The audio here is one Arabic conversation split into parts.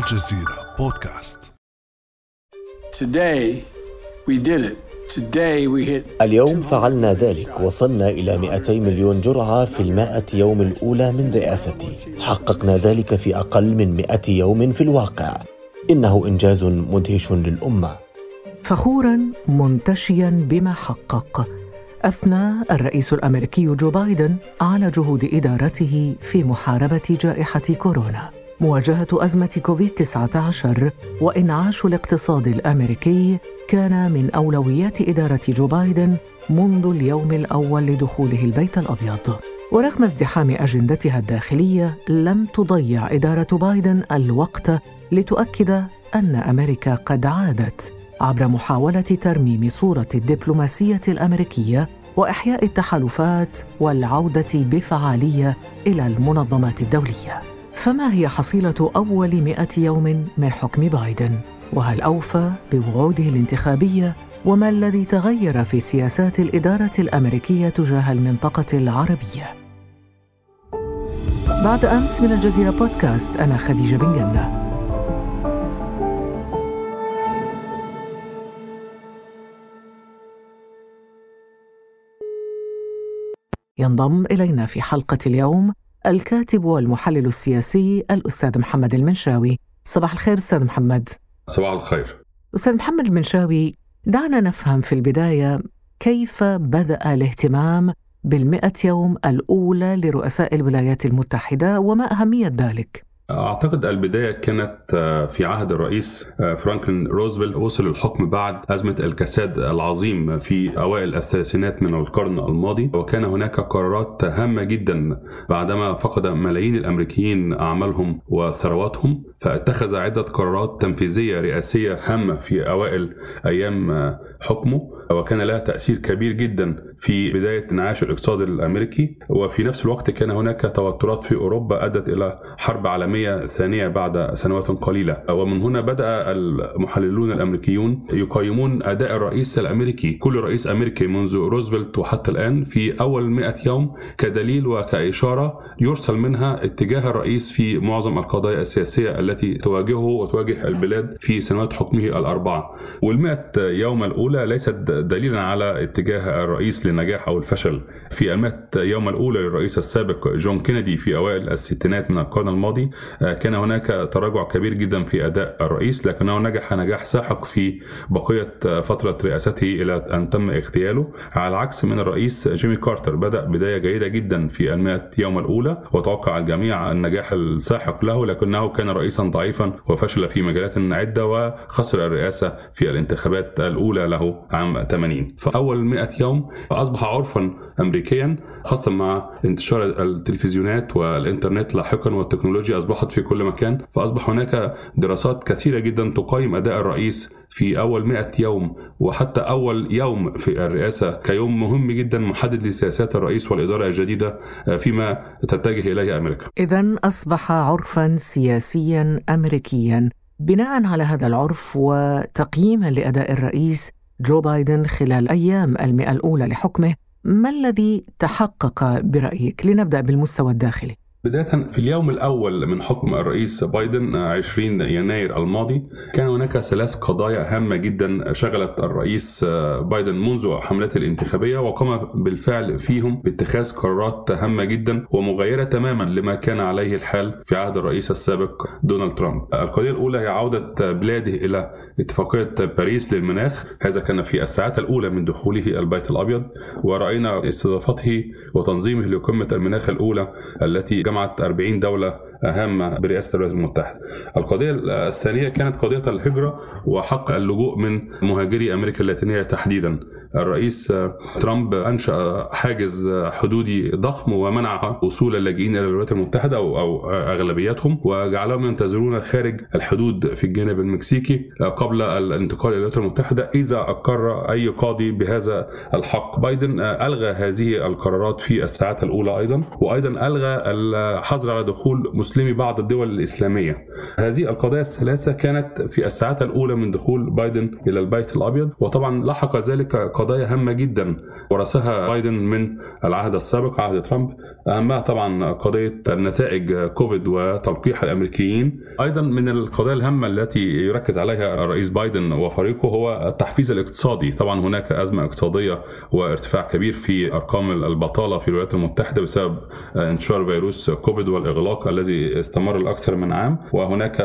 الجزيرة بودكاست. Today we did it. Today we hit اليوم فعلنا ذلك وصلنا إلى 200 مليون جرعة في المائة يوم الأولى من رئاستي. حققنا ذلك في أقل من 100 يوم في الواقع. إنه إنجاز مدهش للأمة. فخورا منتشيا بما حقق. أثنى الرئيس الأمريكي جو بايدن على جهود إدارته في محاربة جائحة كورونا. مواجهة أزمة كوفيد 19 وإنعاش الاقتصاد الأمريكي كان من أولويات إدارة جو بايدن منذ اليوم الأول لدخوله البيت الأبيض. ورغم ازدحام أجندتها الداخلية لم تضيع إدارة بايدن الوقت لتؤكد أن أمريكا قد عادت عبر محاولة ترميم صورة الدبلوماسية الأمريكية وإحياء التحالفات والعودة بفعالية إلى المنظمات الدولية. فما هي حصيلة أول مئة يوم من حكم بايدن؟ وهل أوفى بوعوده الانتخابية؟ وما الذي تغير في سياسات الإدارة الأمريكية تجاه المنطقة العربية؟ بعد أمس من الجزيرة بودكاست أنا خديجة بن جنه ينضم إلينا في حلقة اليوم الكاتب والمحلل السياسي الأستاذ محمد المنشاوي. صباح الخير أستاذ محمد. صباح الخير. أستاذ محمد المنشاوي دعنا نفهم في البداية كيف بدأ الاهتمام بالمئة يوم الأولى لرؤساء الولايات المتحدة وما أهمية ذلك؟ أعتقد البداية كانت في عهد الرئيس فرانكلين روزفلت وصل الحكم بعد أزمة الكساد العظيم في أوائل الثلاثينات من القرن الماضي. وكان هناك قرارات هامة جدا بعدما فقد ملايين الأمريكيين أعمالهم وثرواتهم. فاتخذ عدة قرارات تنفيذية رئاسية هامة في أوائل أيام حكمه. وكان لها تأثير كبير جدا في بداية انعاش الاقتصاد الأمريكي وفي نفس الوقت كان هناك توترات في أوروبا أدت إلى حرب عالمية ثانية بعد سنوات قليلة. ومن هنا بدأ المحللون الأمريكيون يقيمون أداء الرئيس الأمريكي. كل رئيس أمريكي منذ روزفلت وحتى الآن في أول 100 يوم كدليل وكإشارة يرسل منها اتجاه الرئيس في معظم القضايا السياسية التي تواجهه وتواجه البلاد في سنوات حكمه الأربعة. والمئة يوم الأولى ليست دليلا على اتجاه الرئيس للنجاح أو الفشل. في المئة يوم الأولى للرئيس السابق جون كينيدي في أوائل الستينات من القرن الماضي كان هناك تراجع كبير جدا في أداء الرئيس لكنه نجح نجاح ساحق في بقية فترة رئاسته إلى أن تم اغتياله على العكس من الرئيس جيمي كارتر بدأ بداية جيدة جدا في المئة يوم الأولى وتوقع الجميع النجاح الساحق له لكنه كان رئيسا ضعيفا وفشل في مجالات عدة وخسر الرئاسة في الانتخابات الأولى له عام 80 فأول 100 يوم أصبح عرفا أمريكيا خاصة مع انتشار التلفزيونات والإنترنت لاحقا والتكنولوجيا أصبحت في كل مكان. فأصبح هناك دراسات كثيرة جدا تقيم أداء الرئيس في أول 100 يوم وحتى أول يوم في الرئاسة كيوم مهم جدا محدد لسياسات الرئيس والإدارة الجديدة فيما تتجه إليه أمريكا. إذا أصبح عرفا سياسيا أمريكيا. بناء على هذا العرف وتقييما لأداء الرئيس جو بايدن خلال أيام المئة الأولى لحكمه ما الذي تحقق برأيك؟ لنبدأ بالمستوى الداخلي بداية في اليوم الأول من حكم الرئيس بايدن 20 يناير الماضي كان هناك ثلاث قضايا هامة جدا شغلت الرئيس بايدن منذ حملته الانتخابية وقام بالفعل فيهم باتخاذ قرارات هامة جدا ومغايرة تماما لما كان عليه الحال في عهد الرئيس السابق دونالد ترامب. القضية الأولى هي عودة بلاده إلى اتفاقية باريس للمناخ. هذا كان في الساعات الأولى من دخوله البيت الأبيض ورأينا استضافته وتنظيمه لقمة المناخ الأولى التي جمعت 40 دولة هامة برئاسة الولايات المتحدة. القضية الثانية كانت قضية الهجرة وحق اللجوء من مهاجري أمريكا اللاتينية تحديدا. الرئيس ترامب أنشأ حاجز حدودي ضخم ومنع وصول اللاجئين إلى الولايات المتحدة أو, أو أغلبيتهم وجعلهم ينتظرون خارج الحدود في الجانب المكسيكي قبل الانتقال إلى الولايات المتحدة إذا أقر أي قاضي بهذا الحق. بايدن ألغى هذه القرارات في الساعات الأولى أيضا وأيضا ألغى الحظر على دخول مسلمي بعض الدول الإسلامية. هذه القضايا الثلاثة كانت في الساعات الأولى من دخول بايدن إلى البيت الأبيض وطبعا لحق ذلك قضايا هامة جدا ورثها بايدن من العهد السابق عهد ترامب. أهمها طبعا قضية نتائج كوفيد وتلقيح الأمريكيين. أيضا من القضايا الهامة التي يركز عليها الرئيس بايدن وفريقه هو التحفيز الاقتصادي. طبعا هناك أزمة اقتصادية وارتفاع كبير في أرقام البطالة في الولايات المتحدة بسبب انتشار فيروس كوفيد والإغلاق الذي استمر لأكثر من عام. وهناك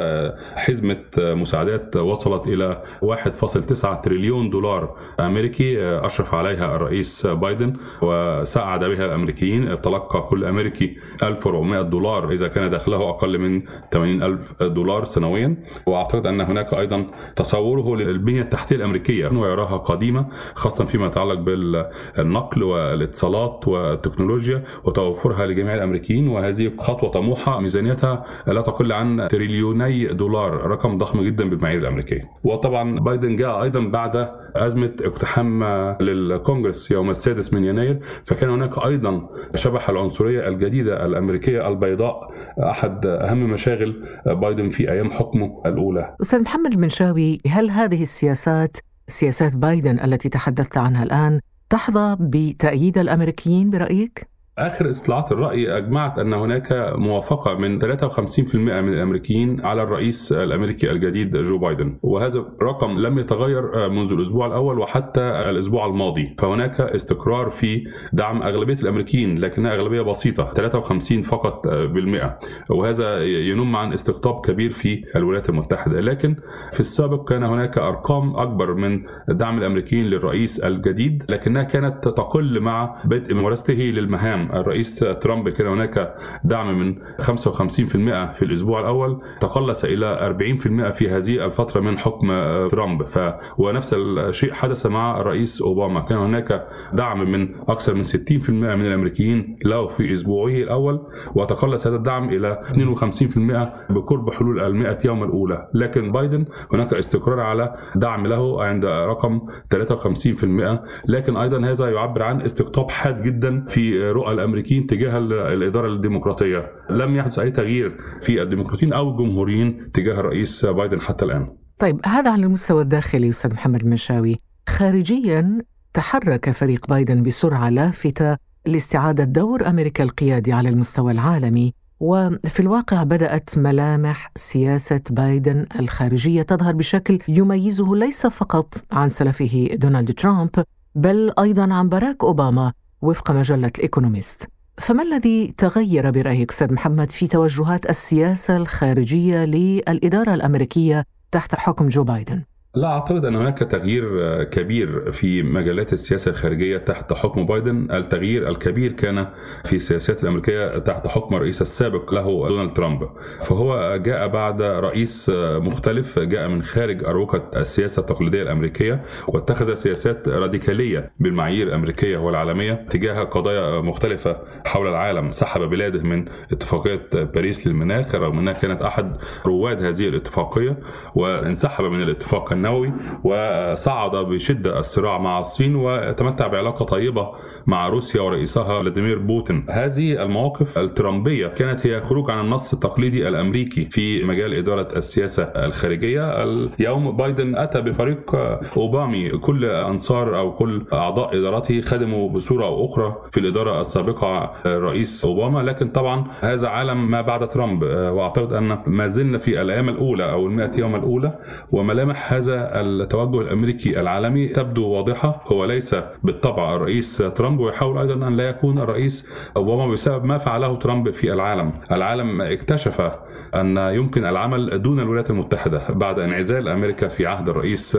حزمة مساعدات وصلت إلى 1.9 تريليون دولار أمريكي. أشرف عليها الرئيس بايدن وساعد بها الأمريكيين. تلقى كل أمريكي 1400 دولار إذا كان دخله أقل من 80 ألف دولار سنويا. وأعتقد أن هناك أيضا تصوره للبنية التحتية الأمريكية. ويراها قديمة خاصة فيما يتعلق بالنقل والاتصالات والتكنولوجيا وتوفرها لجميع الأمريكيين. وهذه خطوة طموحة ميزانيتها لا تقل عن تريليوني دولار رقم ضخم جدا بالمعايير الأمريكية. وطبعا بايدن جاء أيضا بعد أزمة اقتحام للكونغرس يوم السادس من يناير فكان هناك أيضا شبح العنصرية الجديدة الأمريكية البيضاء أحد أهم مشاغل بايدن في أيام حكمه الأولى أستاذ محمد المنشاوي هل هذه السياسات سياسات بايدن التي تحدثت عنها الآن تحظى بتأييد الأمريكيين برأيك؟ آخر استطلاعات الرأي أجمعت أن هناك موافقة من 53% من الأمريكيين على الرئيس الأمريكي الجديد جو بايدن. وهذا الرقم لم يتغير منذ الأسبوع الأول وحتى الأسبوع الماضي. فهناك استقرار في دعم أغلبية الأمريكيين لكنها أغلبية بسيطة 53 فقط بالمئة. وهذا ينم عن استقطاب كبير في الولايات المتحدة. لكن في السابق كان هناك أرقام أكبر من دعم الأمريكيين للرئيس الجديد لكنها كانت تقل مع بدء ممارسته للمهام. الرئيس ترامب كان هناك دعم من 55% في الأسبوع الأول تقلص إلى 40% في هذه الفترة من حكم ترامب. ف ونفس الشيء حدث مع الرئيس أوباما. كان هناك دعم من أكثر من 60% من الأمريكيين له في أسبوعه الأول وتقلص هذا الدعم إلى 52% بقرب حلول ال 100 يوم الأولى. لكن بايدن هناك استقرار على دعم له عند رقم 53% لكن أيضا هذا يعبر عن استقطاب حاد جدا في رؤى الأمريكيين تجاه الإدارة الديمقراطية. لم يحدث أي تغيير في الديمقراطيين أو الجمهوريين تجاه الرئيس بايدن حتى الآن. طيب هذا على المستوى الداخلي أستاذ محمد المشاوي خارجيا تحرك فريق بايدن بسرعة لافتة لاستعادة دور أمريكا القيادي على المستوى العالمي وفي الواقع بدأت ملامح سياسة بايدن الخارجية تظهر بشكل يميزه ليس فقط عن سلفه دونالد ترامب بل أيضا عن باراك أوباما. وفق مجلة الإيكونوميست فما الذي تغير برأيك أستاذ محمد في توجهات السياسة الخارجية للإدارة الأمريكية تحت حكم جو بايدن؟ لا أعتقد أن هناك تغيير كبير في مجالات السياسة الخارجية تحت حكم بايدن، التغيير الكبير كان في السياسات الأمريكية تحت حكم الرئيس السابق له دونالد ترامب، فهو جاء بعد رئيس مختلف جاء من خارج أروقة السياسة التقليدية الأمريكية واتخذ سياسات راديكالية بالمعايير الأمريكية والعالمية تجاه قضايا مختلفة حول العالم، سحب بلاده من اتفاقية باريس للمناخ رغم أنها كانت أحد رواد هذه الاتفاقية وانسحب من الاتفاق النووي وصعد بشدة الصراع مع الصين وتمتع بعلاقة طيبة مع روسيا ورئيسها فلاديمير بوتين. هذه المواقف الترامبية كانت هي خروج عن النص التقليدي الأمريكي في مجال إدارة السياسة الخارجية. اليوم بايدن أتى بفريق أوبامي كل أنصار أو كل أعضاء إدارته خدموا بصورة أو أخرى في الإدارة السابقة الرئيس أوباما لكن طبعا هذا عالم ما بعد ترامب وأعتقد أن ما زلنا في الأيام الأولى أو ال يوم الأولى وملامح هذا التوجه الأمريكي العالمي تبدو واضحة هو ليس بالطبع الرئيس ترامب ويحاول أيضا أن لا يكون الرئيس أوباما بسبب ما فعله ترامب في العالم، العالم اكتشف أن يمكن العمل دون الولايات المتحدة بعد انعزال أمريكا في عهد الرئيس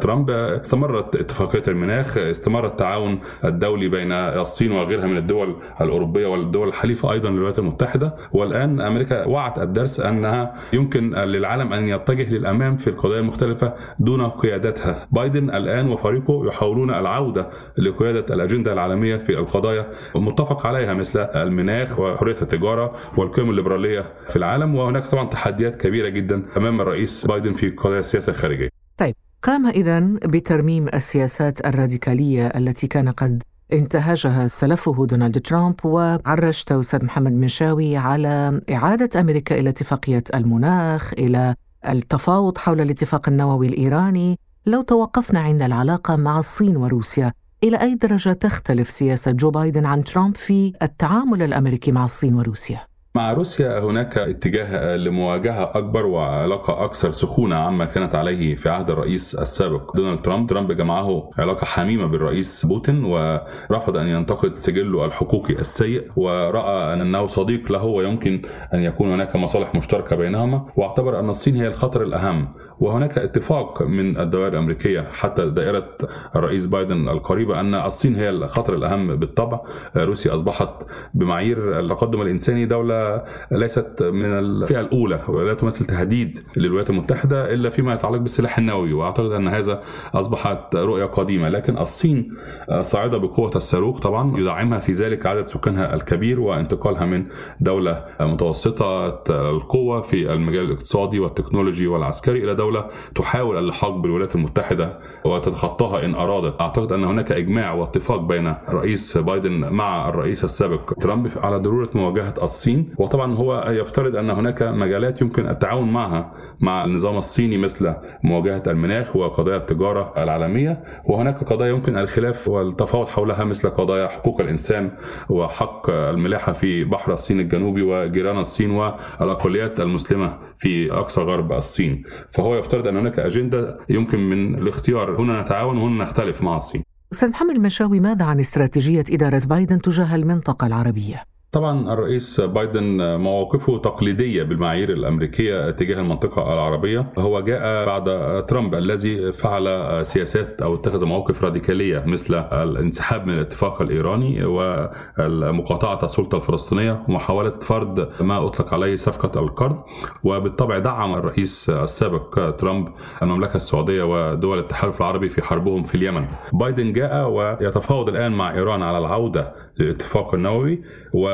ترامب. استمرت اتفاقية المناخ استمر التعاون الدولي بين الصين وغيرها من الدول الأوروبية والدول الحليفة أيضا للولايات المتحدة. والآن أمريكا وعت الدرس أنها يمكن للعالم أن يتجه للأمام في القضايا المختلفة دون قيادتها. بايدن الآن وفريقه يحاولون العودة لقيادة الأجندة العالمية في القضايا. المتفق عليها مثل المناخ وحرية التجارة والقيم الليبرالية في العالم. وهناك طبعا تحديات كبيرة جدا أمام الرئيس بايدن في قضايا السياسة الخارجيه. طيب قام اذا بترميم السياسات الراديكالية التي كان قد انتهجها سلفه دونالد ترامب وعرجت أستاذ محمد منشاوي على إعادة أمريكا إلى اتفاقية المناخ إلى التفاوض حول الاتفاق النووي الإيراني لو توقفنا عند العلاقة مع الصين وروسيا إلى أي درجة تختلف سياسة جو بايدن عن ترامب في التعامل الأمريكي مع الصين وروسيا؟ مع روسيا هناك اتجاه لمواجهة أكبر وعلاقة أكثر سخونة عما كانت عليه في عهد الرئيس السابق دونالد ترامب. ترامب جمعه علاقة حميمة بالرئيس بوتين ورفض أن ينتقد سجله الحقوقي السيء ورأى أنه صديق له ويمكن أن يكون هناك مصالح مشتركة بينهما واعتبر أن الصين هي الخطر الأهم. وهناك اتفاق من الدوائر الأمريكية حتى دائرة الرئيس بايدن القريبة أن الصين هي الخطر الأهم بالطبع. روسيا أصبحت بمعايير التقدم الانساني دولة ليست من الفئة الأولى ولا تمثل تهديد للولايات المتحدة إلا فيما يتعلق بالسلاح النووي وأعتقد أن هذا أصبحت رؤية قديمة. لكن الصين صاعدة بقوة الصاروخ طبعا يدعمها في ذلك عدد سكانها الكبير وانتقالها من دولة متوسطة القوة في المجال الاقتصادي والتكنولوجي والعسكري إلى دولة دولة تحاول اللحاق بالولايات المتحدة وتتخطاها إن أرادت. أعتقد أن هناك إجماع واتفاق بين الرئيس بايدن مع الرئيس السابق ترامب على ضرورة مواجهة الصين وطبعا هو يفترض أن هناك مجالات يمكن التعاون معها مع النظام الصيني مثل مواجهة المناخ وقضايا التجارة العالمية وهناك قضايا يمكن الخلاف والتفاوض حولها مثل قضايا حقوق الإنسان وحق الملاحة في بحر الصين الجنوبي وجيران الصين والأقليات المسلمة في أقصى غرب الصين. فهو يفترض أن هناك أجندة يمكن من الاختيار. هنا نتعاون وهنا نختلف. مع الصين أستاذ محمد المشاوي ماذا عن استراتيجية إدارة بايدن تجاه المنطقة العربية؟ طبعا الرئيس بايدن مواقفه تقليدية بالمعايير الأمريكية تجاه المنطقة العربية. هو جاء بعد ترامب الذي فعل سياسات أو اتخذ مواقف راديكالية مثل الانسحاب من الاتفاق الإيراني ومقاطعة السلطة الفلسطينية ومحاولة فرض ما أطلق عليه صفقة القرض. وبالطبع دعم الرئيس السابق ترامب المملكة السعودية ودول التحالف العربي في حربهم في اليمن. بايدن جاء ويتفاوض الآن مع إيران على العودة للاتفاق النووي و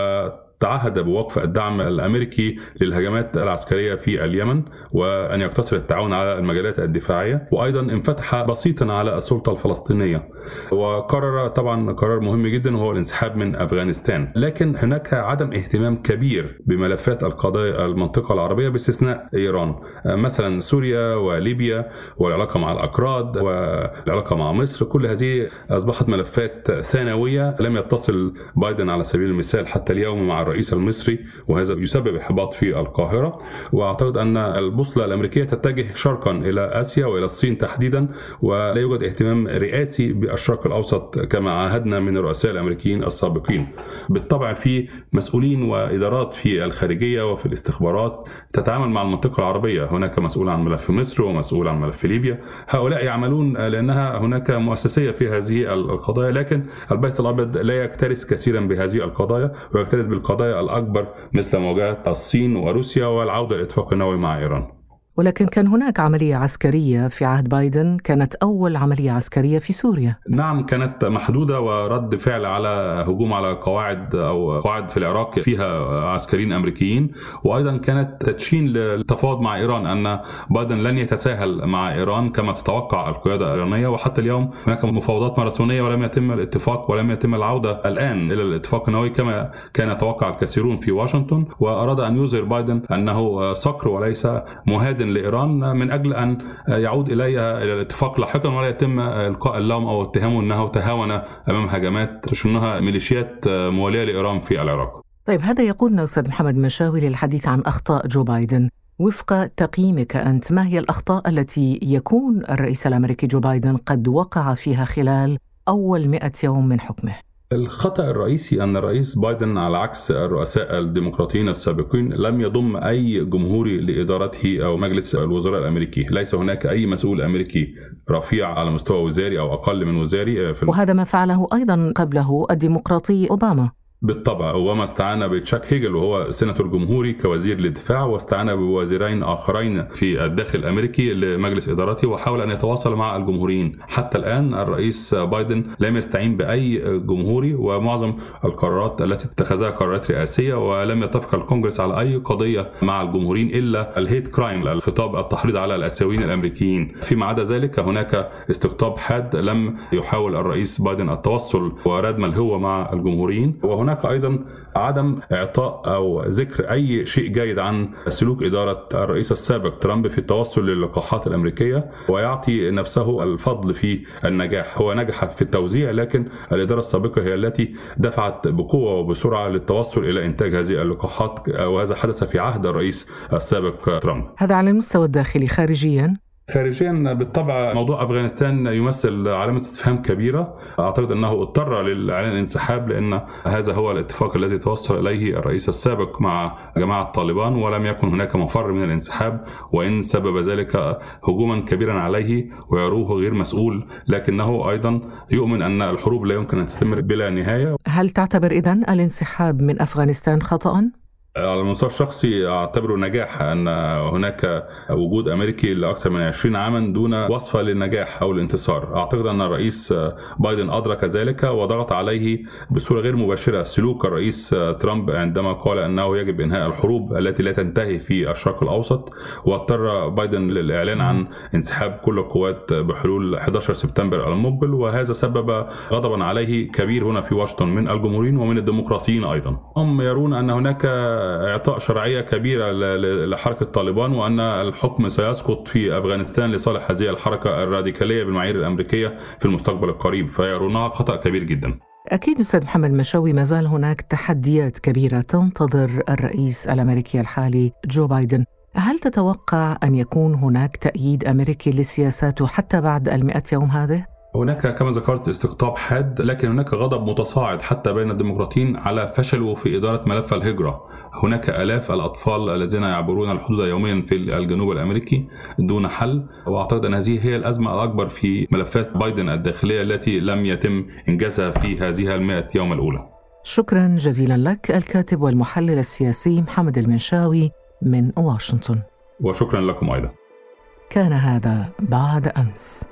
تعهد بوقف الدعم الأمريكي للهجمات العسكرية في اليمن وأن يقتصر التعاون على المجالات الدفاعية وأيضا انفتح بسيطا على السلطة الفلسطينية. وقرر طبعا قرار مهم جدا وهو الانسحاب من أفغانستان. لكن هناك عدم اهتمام كبير بملفات القضايا المنطقة العربية باستثناء إيران. مثلا سوريا وليبيا والعلاقة مع الأكراد والعلاقة مع مصر. كل هذه أصبحت ملفات ثانوية لم يتصل بايدن على سبيل المثال حتى اليوم مع الرئيس المصري وهذا يسبب إحباط في القاهرة. وأعتقد أن البوصلة الأمريكية تتجه شرقا إلى آسيا وإلى الصين تحديدا ولا يوجد اهتمام رئاسي بالشرق الأوسط كما عاهدنا من الرؤساء الأمريكيين السابقين. بالطبع في مسؤولين وإدارات في الخارجية وفي الاستخبارات تتعامل مع المنطقة العربية، هناك مسؤول عن ملف مصر ومسؤول عن ملف ليبيا، هؤلاء يعملون لأنها هناك مؤسسية في هذه القضايا لكن البيت الأبيض لا يكترث كثيرا بهذه القضايا ويكترث بالقضايا الأكبر مثل مواجهه الصين وروسيا والعودة للاتفاق النووي مع إيران. ولكن كان هناك عملية عسكرية في عهد بايدن كانت أول عملية عسكرية في سوريا. نعم كانت محدودة ورد فعل على هجوم على قواعد أو قواعد في العراق فيها عسكريين أمريكيين. وأيضا كانت تدشين للتفاوض مع إيران أن بايدن لن يتساهل مع إيران كما تتوقع القيادة الإيرانية. وحتى اليوم هناك مفاوضات ماراثونية ولم يتم الاتفاق ولم يتم العودة الآن إلى الاتفاق النووي كما كان يتوقع الكثيرون في واشنطن. وأراد أن يظهر بايدن أنه صقر وليس مهاد لإيران من أجل أن يعود اليها إلى الاتفاق لاحقا ولا يتم إلقاء اللوم أو اتهامه إنه تهاون أمام هجمات تشنها ميليشيات مواليه لإيران في العراق. طيب هذا يقودنا أستاذ محمد مشاوي للحديث عن أخطاء جو بايدن. وفق تقييمك أنت ما هي الأخطاء التي يكون الرئيس الأمريكي جو بايدن قد وقع فيها خلال أول 100 يوم من حكمه؟ الخطأ الرئيسي أن الرئيس بايدن على عكس الرؤساء الديمقراطيين السابقين لم يضم أي جمهوري لإدارته أو مجلس الوزراء الأمريكي. ليس هناك أي مسؤول أمريكي رفيع على مستوى وزاري أو أقل من وزاري في وهذا ما فعله أيضا قبله الديمقراطي أوباما. بالطبع اوباما استعان بتشاك هيجل وهو سيناتور جمهوري كوزير للدفاع واستعان بوزيرين آخرين في الداخل الأمريكي لمجلس ادارته وحاول أن يتواصل مع الجمهوريين. حتى الآن الرئيس بايدن لم يستعين بأي جمهوري ومعظم القرارات التي اتخذها قرارات رئاسية ولم يتفق الكونجرس على أي قضية مع الجمهوريين إلا ال hate crime الخطاب التحريض على الآسيويين الأمريكيين. فيما عدا ذلك هناك استقطاب حاد لم يحاول الرئيس بايدن التوصل وردم الهوه مع الجمهوريين. وهناك هناك أيضا عدم إعطاء أو ذكر أي شيء جيد عن سلوك إدارة الرئيس السابق ترامب في التوصل للقاحات الأمريكية ويعطي نفسه الفضل في النجاح. هو نجح في التوزيع لكن الإدارة السابقة هي التي دفعت بقوة وبسرعة للتوصل إلى إنتاج هذه اللقاحات وهذا حدث في عهد الرئيس السابق ترامب. هذا على المستوى الداخلي خارجيا؟ خارجيا بالطبع موضوع أفغانستان يمثل علامة استفهام كبيرة. أعتقد أنه اضطر للإعلان الانسحاب لأن هذا هو الاتفاق الذي توصل إليه الرئيس السابق مع جماعة طالبان ولم يكن هناك مفر من الانسحاب وإن سبب ذلك هجوما كبيرا عليه ويروه غير مسؤول. لكنه أيضا يؤمن أن الحروب لا يمكن أن تستمر بلا نهاية. هل تعتبر اذا الانسحاب من أفغانستان خطا؟ على المستوى الشخصي أعتبره نجاح أن هناك وجود أمريكي لأكثر من 20 عاما دون وصفة للنجاح أو الانتصار، أعتقد أن الرئيس بايدن أدرك ذلك وضغط عليه بصورة غير مباشرة سلوك الرئيس ترامب عندما قال أنه يجب إنهاء الحروب التي لا تنتهي في الشرق الأوسط واضطر بايدن للإعلان عن انسحاب كل القوات بحلول 11 سبتمبر المقبل وهذا سبب غضبا عليه كبير هنا في واشنطن من الجمهوريين ومن الديمقراطيين أيضا. هم يرون أن هناك إعطاء شرعية كبيرة لحركة طالبان وأن الحكم سيسقط في أفغانستان لصالح هذه الحركة الراديكالية بالمعايير الأمريكية في المستقبل القريب فيرونها خطأ كبير جدا. أكيد أستاذ محمد مشاوي ما زال هناك تحديات كبيرة تنتظر الرئيس الأمريكي الحالي جو بايدن هل تتوقع أن يكون هناك تأييد أمريكي لسياساته حتى بعد المئة يوم هذه؟ هناك كما ذكرت استقطاب حاد لكن هناك غضب متصاعد حتى بين الديمقراطيين على فشله في إدارة ملف الهجرة. هناك آلاف الأطفال الذين يعبرون الحدود يوميا في الجنوب الأمريكي دون حل وأعتقد أن هذه هي الأزمة الأكبر في ملفات بايدن الداخلية التي لم يتم إنجازها في هذه المائة يوم الأولى. شكرا جزيلا لك الكاتب والمحلل السياسي محمد المنشاوي من واشنطن. وشكرا لكم أيضا. كان هذا بعد أمس.